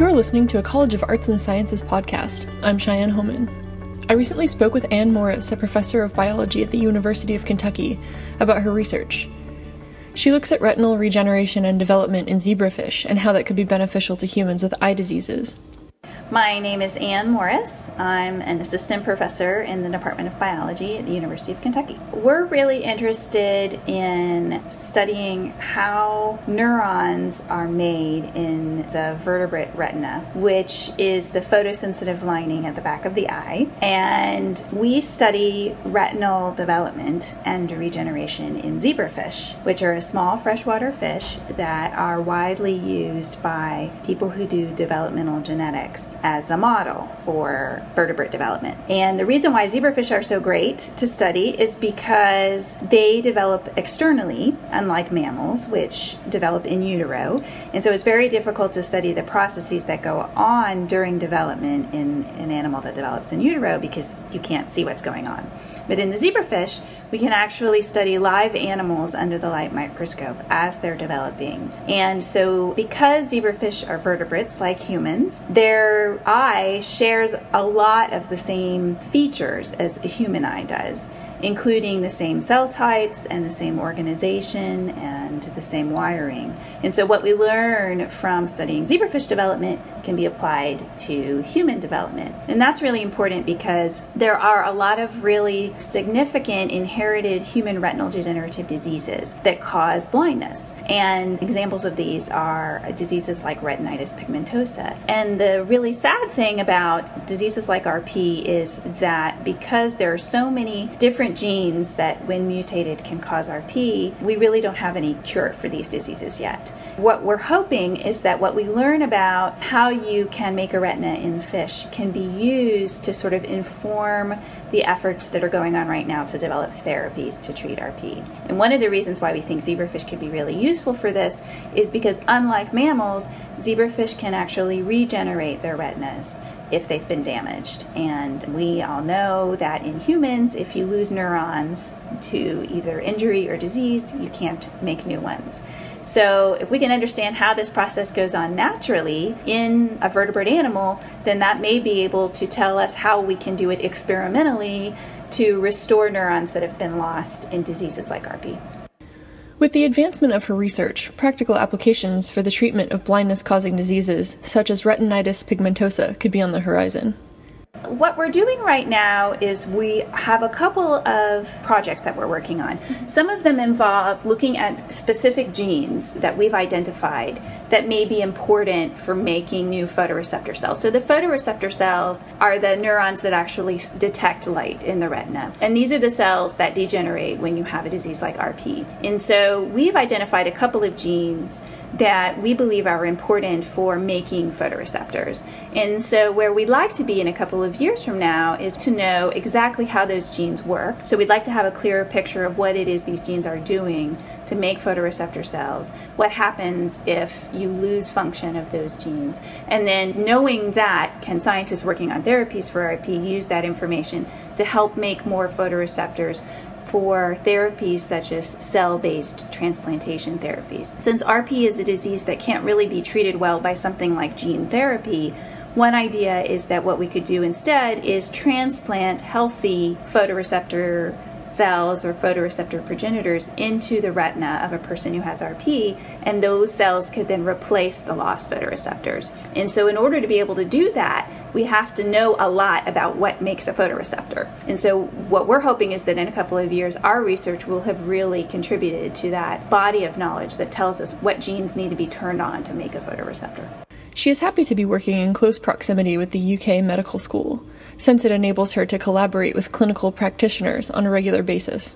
You're listening to a College of Arts and Sciences podcast. I'm Cheyenne Homan. I recently spoke with Anne Morris, a professor of biology at the University of Kentucky, about her research. She looks at retinal regeneration and development in zebrafish and how that could be beneficial to humans with eye diseases. My name is Anne Morris. I'm an assistant professor in the Department of Biology at the University of Kentucky. We're really interested in studying how neurons are made in the vertebrate retina, which is the photosensitive lining at the back of the eye. And we study retinal development and regeneration in zebrafish, which are a small freshwater fish that are widely used by people who do developmental genetics as a model for vertebrate development. And the reason why zebrafish are so great to study is because they develop externally, unlike mammals, which develop in utero. And so it's very difficult to study the processes that go on during development in an animal that develops in utero because you can't see what's going on. But in the zebrafish, we can actually study live animals under the light microscope as they're developing. And so, because zebrafish are vertebrates like humans, eye shares a lot of the same features as a human eye does including the same cell types and the same organization and the same wiring. And so, what we learn from studying zebrafish development can be applied to human development. And that's really important because there are a lot of really significant inherited human retinal degenerative diseases that cause blindness. And examples of these are diseases like retinitis pigmentosa. And the really sad thing about diseases like RP is that because there are so many different different genes that, when mutated, can cause RP, we really don't have any cure for these diseases yet. What we're hoping is that what we learn about how you can make a retina in fish can be used to sort of inform the efforts that are going on right now to develop therapies to treat RP. And one of the reasons why we think zebrafish could be really useful for this is because, unlike mammals, zebrafish can actually regenerate their retinas if they've been damaged. And we all know that in humans, if you lose neurons to either injury or disease, you can't make new ones. So, if we can understand how this process goes on naturally in a vertebrate animal, then that may be able to tell us how we can do it experimentally to restore neurons that have been lost in diseases like RP. With the advancement of her research, practical applications for the treatment of blindness causing diseases, such as retinitis pigmentosa, could be on the horizon. What we're doing right now is we have a couple of projects that we're working on. Some of them involve looking at specific genes that we've identified that may be important for making new photoreceptor cells. So, the photoreceptor cells are the neurons that actually detect light in the retina. And these are the cells that degenerate when you have a disease like RP. And so, we've identified a couple of genes that we believe are important for making photoreceptors. And so, where we'd like to be in a couple of years from now is to know exactly how those genes work. So, we'd like to have a clearer picture of what it is these genes are doing to make photoreceptor cells, what happens if you lose function of those genes. And then, knowing that, can scientists working on therapies for RP use that information to help make more photoreceptors for therapies such as cell based transplantation therapies. Since RP is a disease that can't really be treated well by something like gene therapy, one idea is that what we could do instead is transplant healthy photoreceptor cells or photoreceptor progenitors into the retina of a person who has RP, and those cells could then replace the lost photoreceptors. And so, in order to be able to do that, we have to know a lot about what makes a photoreceptor. And so, what we're hoping is that in a couple of years, our research will have really contributed to that body of knowledge that tells us what genes need to be turned on to make a photoreceptor. She is happy to be working in close proximity with the UK Medical School, since it enables her to collaborate with clinical practitioners on a regular basis.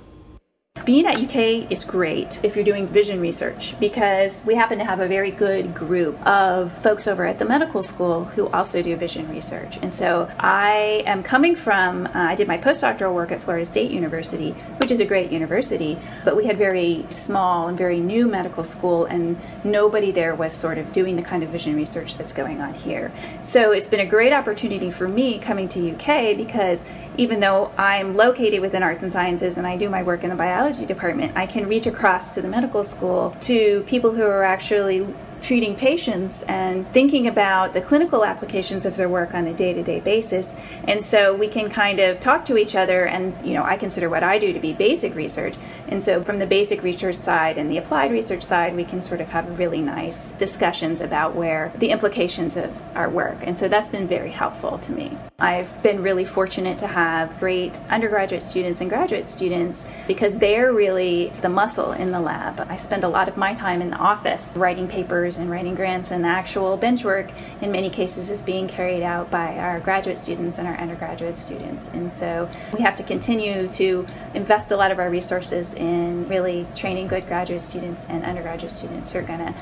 Being at UK is great if you're doing vision research because we happen to have a very good group of folks over at the medical school who also do vision research. And so I am coming from, uh, I did my postdoctoral work at Florida State University, which is a great university, but we had very small and very new medical school, and nobody there was sort of doing the kind of vision research that's going on here. So it's been a great opportunity for me coming to UK because even though I'm located within arts and sciences and I do my work in the biology department, I can reach across to the medical school to people who are actually treating patients and thinking about the clinical applications of their work on a day to day basis. And so we can kind of talk to each other, and you know, I consider what I do to be basic research. And so from the basic research side and the applied research side, we can sort of have really nice discussions about where the implications of our work. And so that's been very helpful to me. I've been really fortunate to have great undergraduate students and graduate students because they're really the muscle in the lab. I spend a lot of my time in the office writing papers and writing grants, and the actual bench work in many cases is being carried out by our graduate students and our undergraduate students. And so we have to continue to invest a lot of our resources in really training good graduate students and undergraduate students who are going to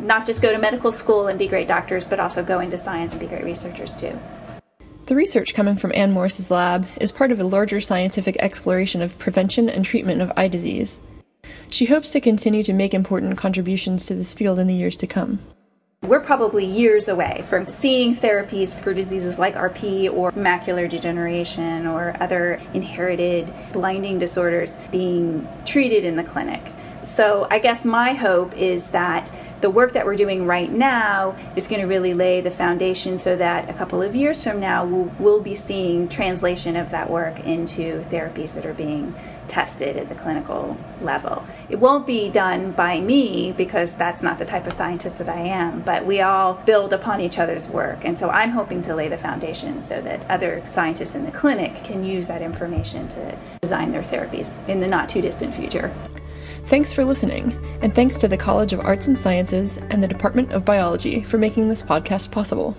not just go to medical school and be great doctors, but also go into science and be great researchers too. The research coming from Anne Morris's lab is part of a larger scientific exploration of prevention and treatment of eye disease. She hopes to continue to make important contributions to this field in the years to come. We're probably years away from seeing therapies for diseases like RP or macular degeneration or other inherited blinding disorders being treated in the clinic. So, I guess my hope is that the work that we're doing right now is going to really lay the foundation so that a couple of years from now we'll, we'll be seeing translation of that work into therapies that are being tested at the clinical level. It won't be done by me because that's not the type of scientist that I am, but we all build upon each other's work. And so I'm hoping to lay the foundation so that other scientists in the clinic can use that information to design their therapies in the not too distant future. Thanks for listening, and thanks to the College of Arts and Sciences and the Department of Biology for making this podcast possible.